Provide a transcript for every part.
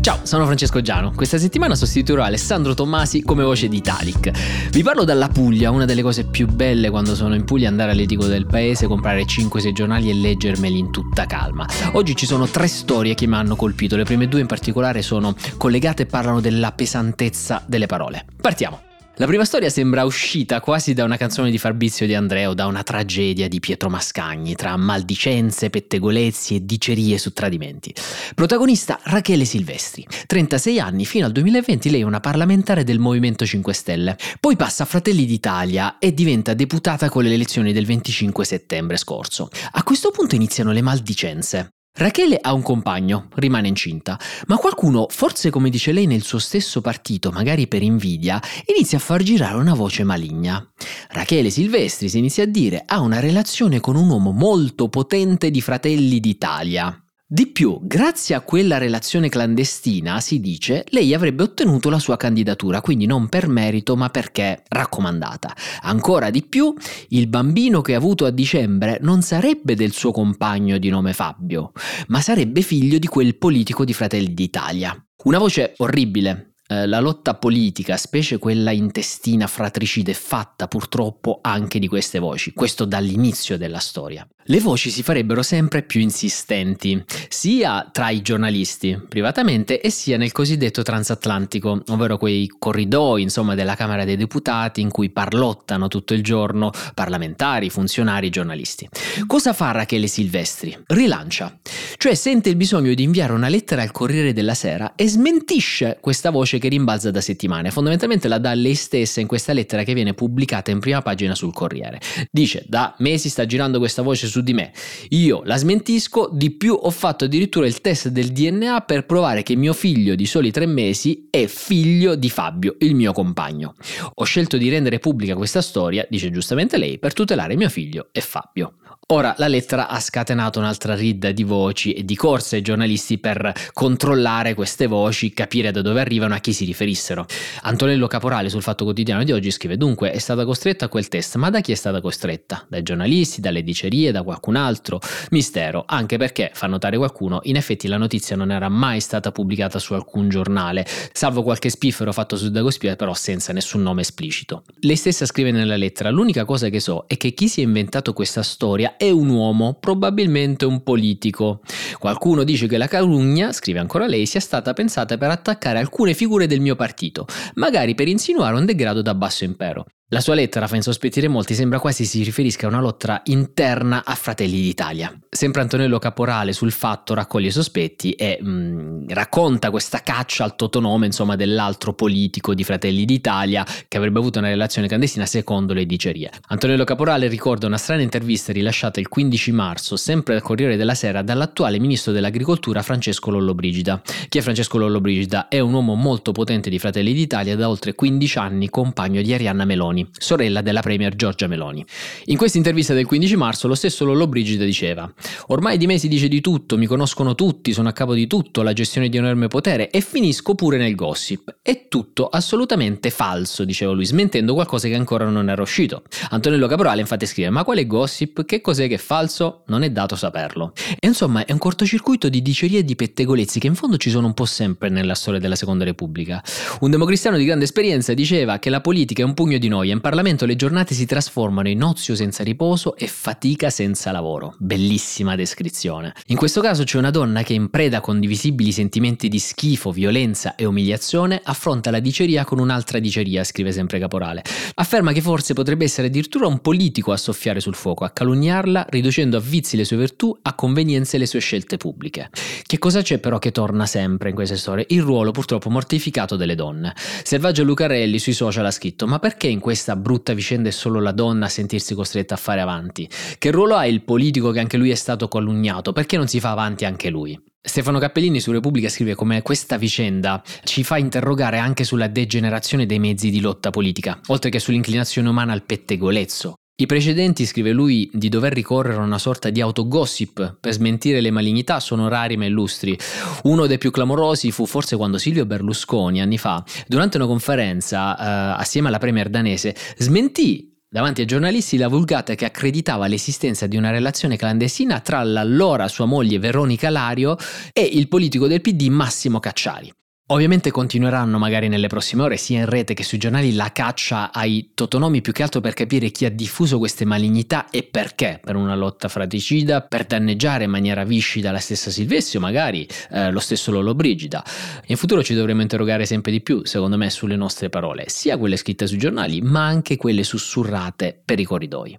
Ciao, sono Francesco Giano. Questa settimana sostituirò Alessandro Tommasi come voce di Italic. Vi parlo dalla Puglia, una delle cose più belle quando sono in Puglia è andare all'edico del paese, comprare 5-6 giornali e leggermeli in tutta calma. Oggi ci sono tre storie che mi hanno colpito, le prime due in particolare sono collegate e parlano della pesantezza delle parole. Partiamo! La prima storia sembra uscita quasi da una canzone di Fabrizio De Andrea o da una tragedia di Pietro Mascagni, tra maldicenze, pettegolezzi e dicerie su tradimenti. Protagonista Rachele Silvestri, 36 anni, fino al 2020 lei è una parlamentare del Movimento 5 Stelle. Poi passa a Fratelli d'Italia e diventa deputata con le elezioni del 25 settembre scorso. A questo punto iniziano le maldicenze. Rachele ha un compagno, rimane incinta, ma qualcuno, forse come dice lei nel suo stesso partito, magari per invidia, inizia a far girare una voce maligna. Rachele Silvestri, si inizia a dire, ha una relazione con un uomo molto potente di Fratelli d'Italia. Di più, grazie a quella relazione clandestina, si dice, lei avrebbe ottenuto la sua candidatura, quindi non per merito ma perché raccomandata. Ancora di più, il bambino che ha avuto a dicembre non sarebbe del suo compagno di nome Fabio, ma sarebbe figlio di quel politico di Fratelli d'Italia. Una voce orribile, eh, la lotta politica, specie quella intestina fratricida, è fatta purtroppo anche di queste voci, questo dall'inizio della storia. Le voci si farebbero sempre più insistenti, sia tra i giornalisti privatamente e sia nel cosiddetto transatlantico, ovvero quei corridoi insomma, della Camera dei Deputati in cui parlottano tutto il giorno parlamentari, funzionari, giornalisti. Cosa fa Rachele Silvestri? Rilancia, cioè sente il bisogno di inviare una lettera al Corriere della Sera e smentisce questa voce che rimbalza da settimane. Fondamentalmente la dà lei stessa in questa lettera che viene pubblicata in prima pagina sul Corriere. Dice: Da mesi sta girando questa voce su di me. Io la smentisco, di più ho fatto addirittura il test del DNA per provare che mio figlio di soli tre mesi è figlio di Fabio, il mio compagno. Ho scelto di rendere pubblica questa storia, dice giustamente lei, per tutelare mio figlio e Fabio. Ora, la lettera ha scatenato un'altra ridda di voci e di corse ai giornalisti per controllare queste voci, capire da dove arrivano, a chi si riferissero. Antonello Caporale sul Fatto Quotidiano di oggi scrive dunque è stata costretta a quel test, ma da chi è stata costretta? Dai giornalisti, dalle dicerie, da qualcun altro? Mistero, anche perché, fa notare qualcuno, in effetti la notizia non era mai stata pubblicata su alcun giornale, salvo qualche spiffero fatto su Dagospia, però senza nessun nome esplicito. Lei stessa scrive nella lettera, l'unica cosa che so è che chi si è inventato questa storia è un uomo, probabilmente un politico. Qualcuno dice che la calunnia, scrive ancora lei, sia stata pensata per attaccare alcune figure del mio partito, magari per insinuare un degrado da basso impero. La sua lettera fa insospettire molti, sembra quasi si riferisca a una lotta interna a Fratelli d'Italia. Sempre Antonello Caporale sul fatto raccoglie i sospetti e mh, mm, racconta questa caccia al totonome insomma, dell'altro politico di Fratelli d'Italia che avrebbe avuto una relazione clandestina secondo le dicerie. Antonello Caporale ricorda una strana intervista rilasciata il 15 marzo, sempre al Corriere della Sera, dall'attuale ministro dell'Agricoltura Francesco Lollobrigida. Chi è Francesco Lollobrigida? È un uomo molto potente di Fratelli d'Italia da oltre 15 anni, compagno di Arianna Meloni. Meloni, sorella della premier Giorgia Meloni. In questa intervista del 15 marzo lo stesso Lollo Brigida diceva Ormai di me si dice di tutto, mi conoscono tutti, sono a capo di tutto, la gestione di enorme potere e finisco pure nel gossip. È tutto assolutamente falso, diceva lui, smentendo qualcosa che ancora non era uscito. Antonello Caporale infatti scrive ma quale gossip? Che cos'è che è falso? Non è dato saperlo. E insomma è un cortocircuito di dicerie e di pettegolezzi che in fondo ci sono un po' sempre nella storia della Seconda Repubblica. Un democristiano di grande esperienza diceva che la politica è un pugno di noia in Parlamento le giornate si trasformano in ozio senza riposo e fatica senza lavoro. Bellissima descrizione. In questo caso c'è una donna che in preda a condivisibili sentimenti di schifo, violenza e umiliazione affronta la diceria con un'altra diceria, scrive sempre Caporale. Afferma che forse potrebbe essere addirittura un politico a soffiare sul fuoco, a calunniarla, riducendo a vizi le sue virtù, a convenienze le sue scelte pubbliche. Che cosa c'è però che torna sempre in queste storie? Il ruolo purtroppo mortificato delle donne. Selvaggio Lucarelli sui social ha scritto: Ma perché in questa questa brutta vicenda è solo la donna a sentirsi costretta a fare avanti? Che ruolo ha il politico che anche lui è stato calunniato? Perché non si fa avanti anche lui? Stefano Cappellini su Repubblica scrive come questa vicenda ci fa interrogare anche sulla degenerazione dei mezzi di lotta politica, oltre che sull'inclinazione umana al pettegolezzo. I precedenti, scrive lui, di dover ricorrere a una sorta di autogossip per smentire le malignità sono rari ma illustri. Uno dei più clamorosi fu forse quando Silvio Berlusconi, anni fa, durante una conferenza, eh, assieme alla premier danese, smentì Davanti ai giornalisti la vulgata che accreditava l'esistenza di una relazione clandestina tra l'allora sua moglie Veronica Lario e il politico del PD Massimo Cacciari. Ovviamente continueranno magari nelle prossime ore sia in rete che sui giornali la caccia ai totonomi più che altro per capire chi ha diffuso queste malignità e perché, per una lotta fratricida, per danneggiare in maniera viscida la stessa Silvestrio, magari eh, lo stesso Lolo Brigida. In futuro ci dovremo interrogare sempre di più, secondo me, sulle nostre parole, sia quelle scritte sui giornali, ma anche quelle sussurrate per i corridoi.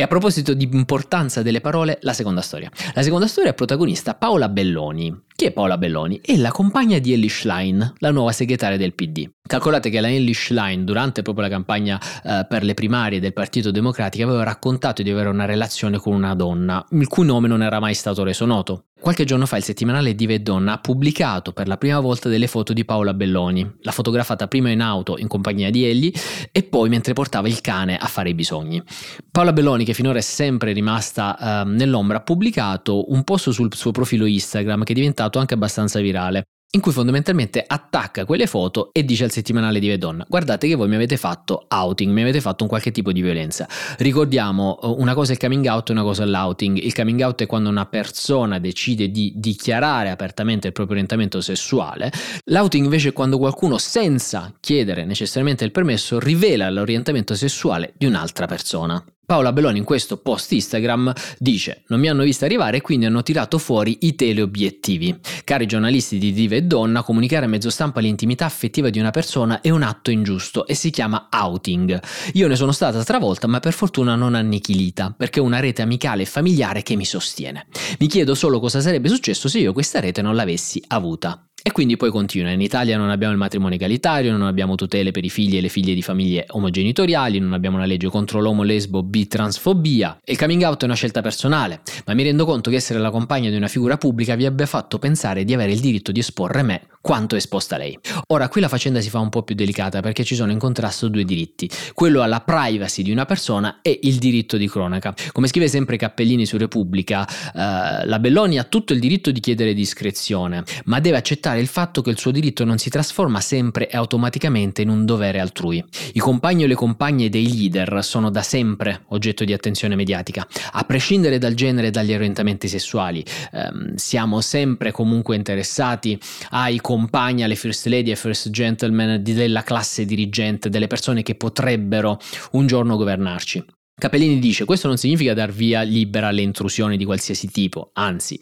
E a proposito di importanza delle parole, la seconda storia. La seconda storia è protagonista Paola Belloni. Chi è Paola Belloni? È la compagna di Ellie Schlein, la nuova segretaria del PD. Calcolate che la Ellie Schlein, durante proprio la campagna eh, per le primarie del Partito Democratico, aveva raccontato di avere una relazione con una donna, il cui nome non era mai stato reso noto. Qualche giorno fa il settimanale Diva e Donna ha pubblicato per la prima volta delle foto di Paola Belloni. L'ha fotografata prima in auto in compagnia di Ellie e poi mentre portava il cane a fare i bisogni. Paola Belloni, che finora è sempre rimasta uh, nell'ombra, ha pubblicato un post sul suo profilo Instagram che è diventato anche abbastanza virale in cui fondamentalmente attacca quelle foto e dice al settimanale di Vedonna guardate che voi mi avete fatto outing, mi avete fatto un qualche tipo di violenza. Ricordiamo eh, una cosa è il coming out e una cosa è l'outing. Il coming out è quando una persona decide di dichiarare apertamente il proprio orientamento sessuale. L'outing invece è quando qualcuno senza chiedere necessariamente il permesso rivela l'orientamento sessuale di un'altra persona. Paola Belloni in questo post Instagram dice non mi hanno visto arrivare e quindi hanno tirato fuori i teleobiettivi. Cari giornalisti di Diva e Donna, comunicare a mezzo stampa l'intimità affettiva di una persona è un atto ingiusto e si chiama outing. Io ne sono stata travolta ma per fortuna non annichilita perché ho una rete amicale e familiare che mi sostiene. Mi chiedo solo cosa sarebbe successo se io questa rete non l'avessi avuta. E quindi poi continua, in Italia non abbiamo il matrimonio egalitario, non abbiamo tutele per i figli e le figlie di famiglie omogenitoriali, non abbiamo una legge contro l'omo, lesbo, bi, transfobia. Il coming out è una scelta personale, ma mi rendo conto che essere la compagna di una figura pubblica vi abbia fatto pensare di avere il diritto di esporre me quanto esposta lei. Ora, qui la faccenda si fa un po' più delicata perché ci sono in contrasto due diritti, quello alla privacy di una persona e il diritto di cronaca. Come scrive sempre Cappellini su Repubblica, eh, la Belloni ha tutto il diritto di chiedere discrezione, ma deve accettare il fatto che il suo diritto non si trasforma sempre e automaticamente in un dovere altrui. I compagni o le compagne dei leader sono da sempre oggetto di attenzione mediatica, a prescindere dal genere e dagli orientamenti sessuali. Eh, siamo sempre comunque interessati ai compagna le first lady e first gentleman della classe dirigente, delle persone che potrebbero un giorno governarci. Capellini dice questo non significa dar via libera alle intrusioni di qualsiasi tipo, anzi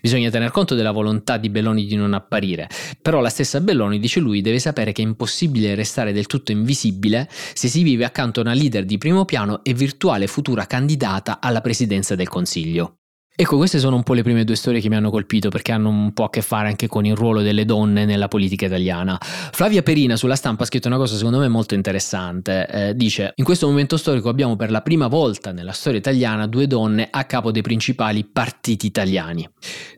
bisogna tener conto della volontà di Belloni di non apparire, però la stessa Belloni dice lui deve sapere che è impossibile restare del tutto invisibile se si vive accanto a una leader di primo piano e virtuale futura candidata alla presidenza del Consiglio. Ecco, queste sono un po' le prime due storie che mi hanno colpito perché hanno un po' a che fare anche con il ruolo delle donne nella politica italiana. Flavia Perina sulla stampa ha scritto una cosa secondo me molto interessante. Eh, dice: In questo momento storico abbiamo per la prima volta nella storia italiana due donne a capo dei principali partiti italiani.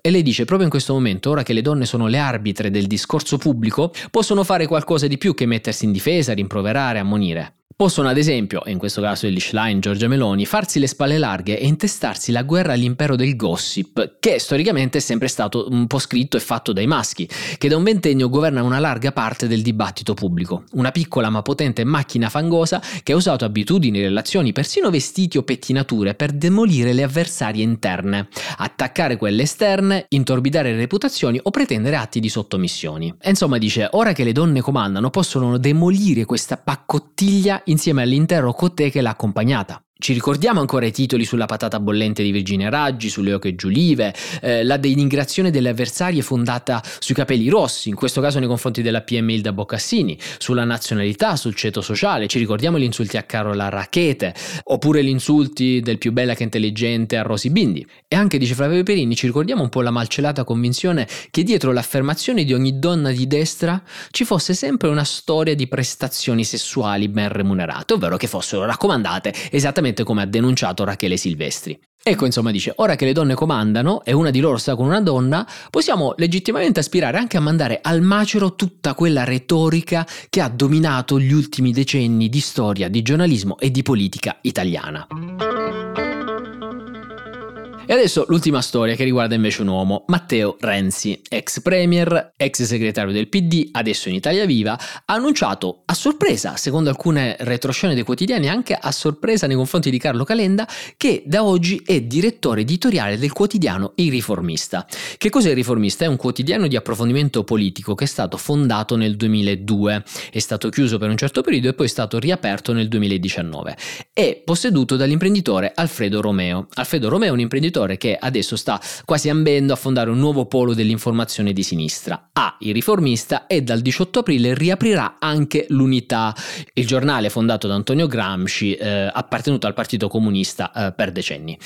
E lei dice: Proprio in questo momento, ora che le donne sono le arbitre del discorso pubblico, possono fare qualcosa di più che mettersi in difesa, rimproverare, ammonire. Possono ad esempio, e in questo caso Elish Line, Giorgia Meloni, farsi le spalle larghe e intestarsi la guerra all'impero del gossip, che storicamente è sempre stato un po' scritto e fatto dai maschi, che da un ventennio governa una larga parte del dibattito pubblico. Una piccola ma potente macchina fangosa che ha usato abitudini, relazioni, persino vestiti o pettinature per demolire le avversarie interne, attaccare quelle esterne, intorbidare reputazioni o pretendere atti di sottomissioni. E insomma dice, ora che le donne comandano possono demolire questa paccottiglia insieme all'intero cotè che l'ha accompagnata. Ci ricordiamo ancora i titoli sulla patata bollente di Virginia Raggi, sulle oche giulive, eh, la denigrazione delle avversarie fondata sui capelli rossi, in questo caso nei confronti della PM Ilda Boccassini, sulla nazionalità, sul ceto sociale, ci ricordiamo gli insulti a Carola Rachete, oppure gli insulti del più bella che intelligente a Rosy Bindi. E anche, dice Flavio Perini, ci ricordiamo un po' la malcelata convinzione che dietro l'affermazione di ogni donna di destra ci fosse sempre una storia di prestazioni sessuali ben remunerate, ovvero che fossero raccomandate esattamente esattamente come ha denunciato Rachele Silvestri. Ecco, insomma, dice, ora che le donne comandano e una di loro sta con una donna, possiamo legittimamente aspirare anche a mandare al macero tutta quella retorica che ha dominato gli ultimi decenni di storia, di giornalismo e di politica italiana. E adesso l'ultima storia che riguarda invece un uomo, Matteo Renzi, ex premier, ex segretario del PD, adesso in Italia Viva, ha annunciato a sorpresa, secondo alcune retroscene dei quotidiani, anche a sorpresa nei confronti di Carlo Calenda, che da oggi è direttore editoriale del quotidiano Il Riformista. Che cos'è Il Riformista? È un quotidiano di approfondimento politico che è stato fondato nel 2002, è stato chiuso per un certo periodo e poi è stato riaperto nel 2019. È posseduto dall'imprenditore Alfredo Romeo. Alfredo Romeo è un imprenditore settore che adesso sta quasi ambendo a fondare un nuovo polo dell'informazione di sinistra. Ha il riformista e dal 18 aprile riaprirà anche l'Unità, il giornale fondato da Antonio Gramsci, eh, appartenuto al Partito Comunista eh, per decenni.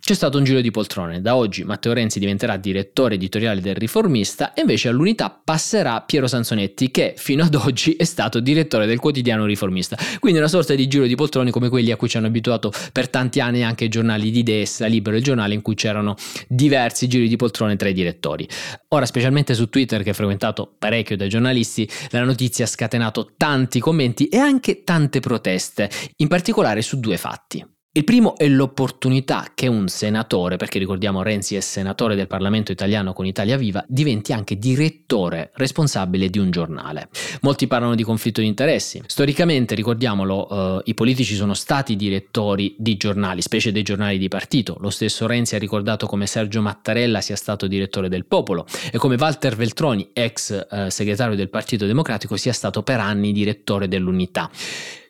C'è stato un giro di poltrone, da oggi Matteo Renzi diventerà direttore editoriale del Riformista e invece all'unità passerà Piero Sansonetti che fino ad oggi è stato direttore del quotidiano Riformista. Quindi una sorta di giro di poltrone come quelli a cui ci hanno abituato per tanti anni anche i giornali di destra, Libero il giornale in cui c'erano diversi giri di poltrone tra i direttori. Ora specialmente su Twitter che è frequentato parecchio dai giornalisti, la notizia ha scatenato tanti commenti e anche tante proteste, in particolare su due fatti. Il primo è l'opportunità che un senatore, perché ricordiamo Renzi è senatore del Parlamento italiano con Italia Viva, diventi anche direttore responsabile di un giornale. Molti parlano di conflitto di interessi. Storicamente, ricordiamolo, eh, i politici sono stati direttori di giornali, specie dei giornali di partito. Lo stesso Renzi ha ricordato come Sergio Mattarella sia stato direttore del Popolo e come Walter Veltroni, ex eh, segretario del Partito Democratico, sia stato per anni direttore dell'Unità.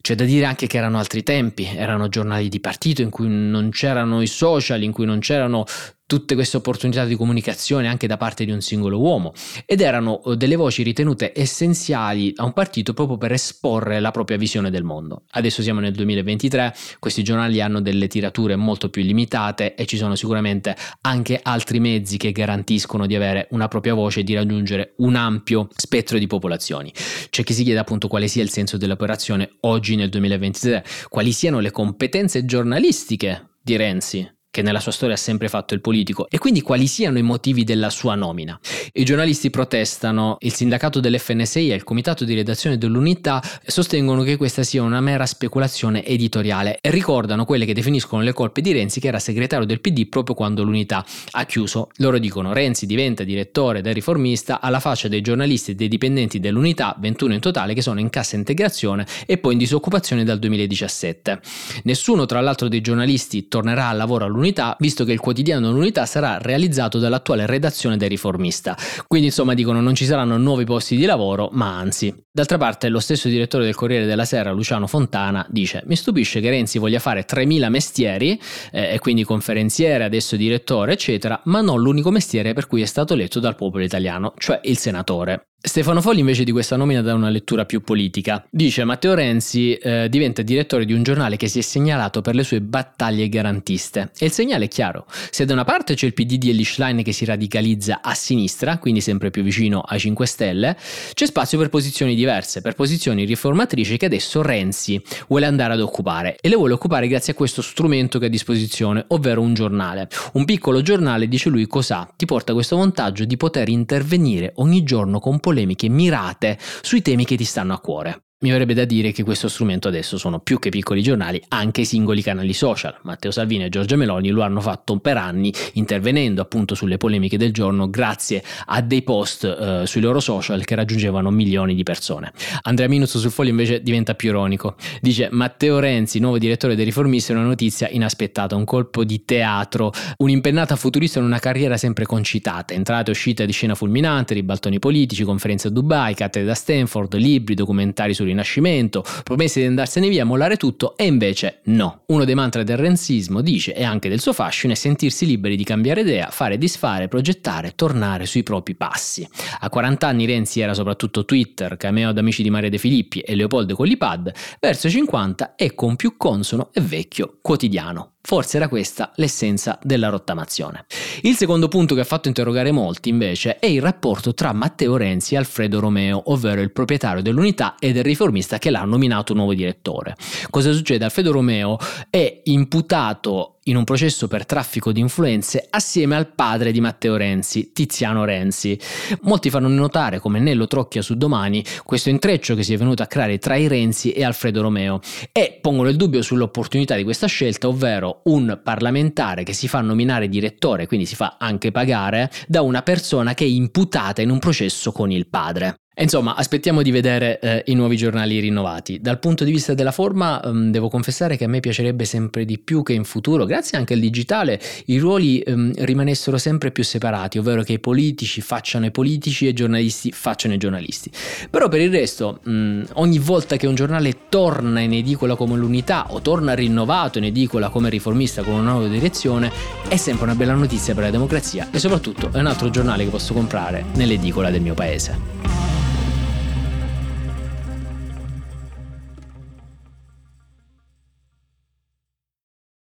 C'è da dire anche che erano altri tempi, erano giornali di partito in cui non c'erano i social, in cui non c'erano tutte queste opportunità di comunicazione anche da parte di un singolo uomo ed erano eh, delle voci ritenute essenziali a un partito proprio per esporre la propria visione del mondo. Adesso siamo nel 2023, questi giornali hanno delle tirature molto più limitate e ci sono sicuramente anche altri mezzi che garantiscono di avere una propria voce e di raggiungere un ampio spettro di popolazioni. C'è chi si chiede appunto quale sia il senso dell'operazione oggi nel 2023, quali siano le competenze giornalistiche di Renzi che nella sua storia ha sempre fatto il politico, e quindi quali siano i motivi della sua nomina. I giornalisti protestano, il sindacato dell'FNSI e il comitato di redazione dell'unità sostengono che questa sia una mera speculazione editoriale e ricordano quelle che definiscono le colpe di Renzi che era segretario del PD proprio quando l'unità ha chiuso. Loro dicono Renzi diventa direttore del riformista alla faccia dei giornalisti e dei dipendenti dell'unità, 21 in totale, che sono in cassa integrazione e poi in disoccupazione dal 2017. Nessuno tra l'altro dei giornalisti tornerà al lavoro all'unità l'Unità, visto che il quotidiano L'Unità sarà realizzato dall'attuale redazione del Riformista. Quindi insomma dicono non ci saranno nuovi posti di lavoro, ma anzi. D'altra parte lo stesso direttore del Corriere della Sera, Luciano Fontana, dice mi stupisce che Renzi voglia fare 3.000 mestieri eh, e quindi conferenziere, adesso direttore, eccetera, ma non l'unico mestiere per cui è stato eletto dal popolo italiano, cioè il senatore. Stefano Folli invece di questa nomina dà una lettura più politica. Dice Matteo Renzi eh, diventa direttore di un giornale che si è segnalato per le sue battaglie garantiste. E il segnale è chiaro. Se da una parte c'è il PD di Elish Line che si radicalizza a sinistra, quindi sempre più vicino ai 5 Stelle, c'è spazio per posizioni diverse, per posizioni riformatrici che adesso Renzi vuole andare ad occupare. E le vuole occupare grazie a questo strumento che ha a disposizione, ovvero un giornale. Un piccolo giornale, dice lui, cos'ha? Ti porta questo vantaggio di poter intervenire ogni giorno con polemiche mirate sui temi che ti stanno a cuore. Mi verrebbe da dire che questo strumento adesso sono più che piccoli giornali, anche i singoli canali social. Matteo Salvini e Giorgia Meloni lo hanno fatto per anni, intervenendo appunto sulle polemiche del giorno grazie a dei post eh, sui loro social che raggiungevano milioni di persone. Andrea Minus sul foglio invece diventa più ironico. Dice Matteo Renzi, nuovo direttore dei riformisti, è una notizia inaspettata, un colpo di teatro, un'impennata futurista in una carriera sempre concitata, entrate e uscite di scena fulminante, ribaltoni politici, conferenze a Dubai, cattedre da Stanford, libri, documentari sul Rinascimento, promesse di andarsene via, mollare tutto e invece no. Uno dei mantra del renzismo dice e anche del suo fascino è sentirsi liberi di cambiare idea, fare disfare, progettare, tornare sui propri passi. A 40 anni Renzi era soprattutto Twitter, cameo ad amici di Maria De Filippi e Leopoldo con l'IPad, verso i 50 è con più consono e vecchio quotidiano. Forse era questa l'essenza della rottamazione. Il secondo punto che ha fatto interrogare molti invece è il rapporto tra Matteo Renzi e Alfredo Romeo, ovvero il proprietario dell'unità e del riformista che l'ha nominato nuovo direttore. Cosa succede? Alfredo Romeo è imputato in un processo per traffico di influenze assieme al padre di Matteo Renzi, Tiziano Renzi. Molti fanno notare come Nello Trocchia su Domani questo intreccio che si è venuto a creare tra i Renzi e Alfredo Romeo e pongono il dubbio sull'opportunità di questa scelta, ovvero un parlamentare che si fa nominare direttore, quindi si fa anche pagare, da una persona che è imputata in un processo con il padre. Insomma, aspettiamo di vedere eh, i nuovi giornali rinnovati. Dal punto di vista della forma, ehm, devo confessare che a me piacerebbe sempre di più che in futuro, grazie anche al digitale, i ruoli ehm, rimanessero sempre più separati, ovvero che i politici facciano i politici e i giornalisti facciano i giornalisti. Però per il resto, mh, ogni volta che un giornale torna in edicola come l'unità o torna rinnovato in edicola come riformista con una nuova direzione, è sempre una bella notizia per la democrazia e soprattutto è un altro giornale che posso comprare nell'edicola del mio paese.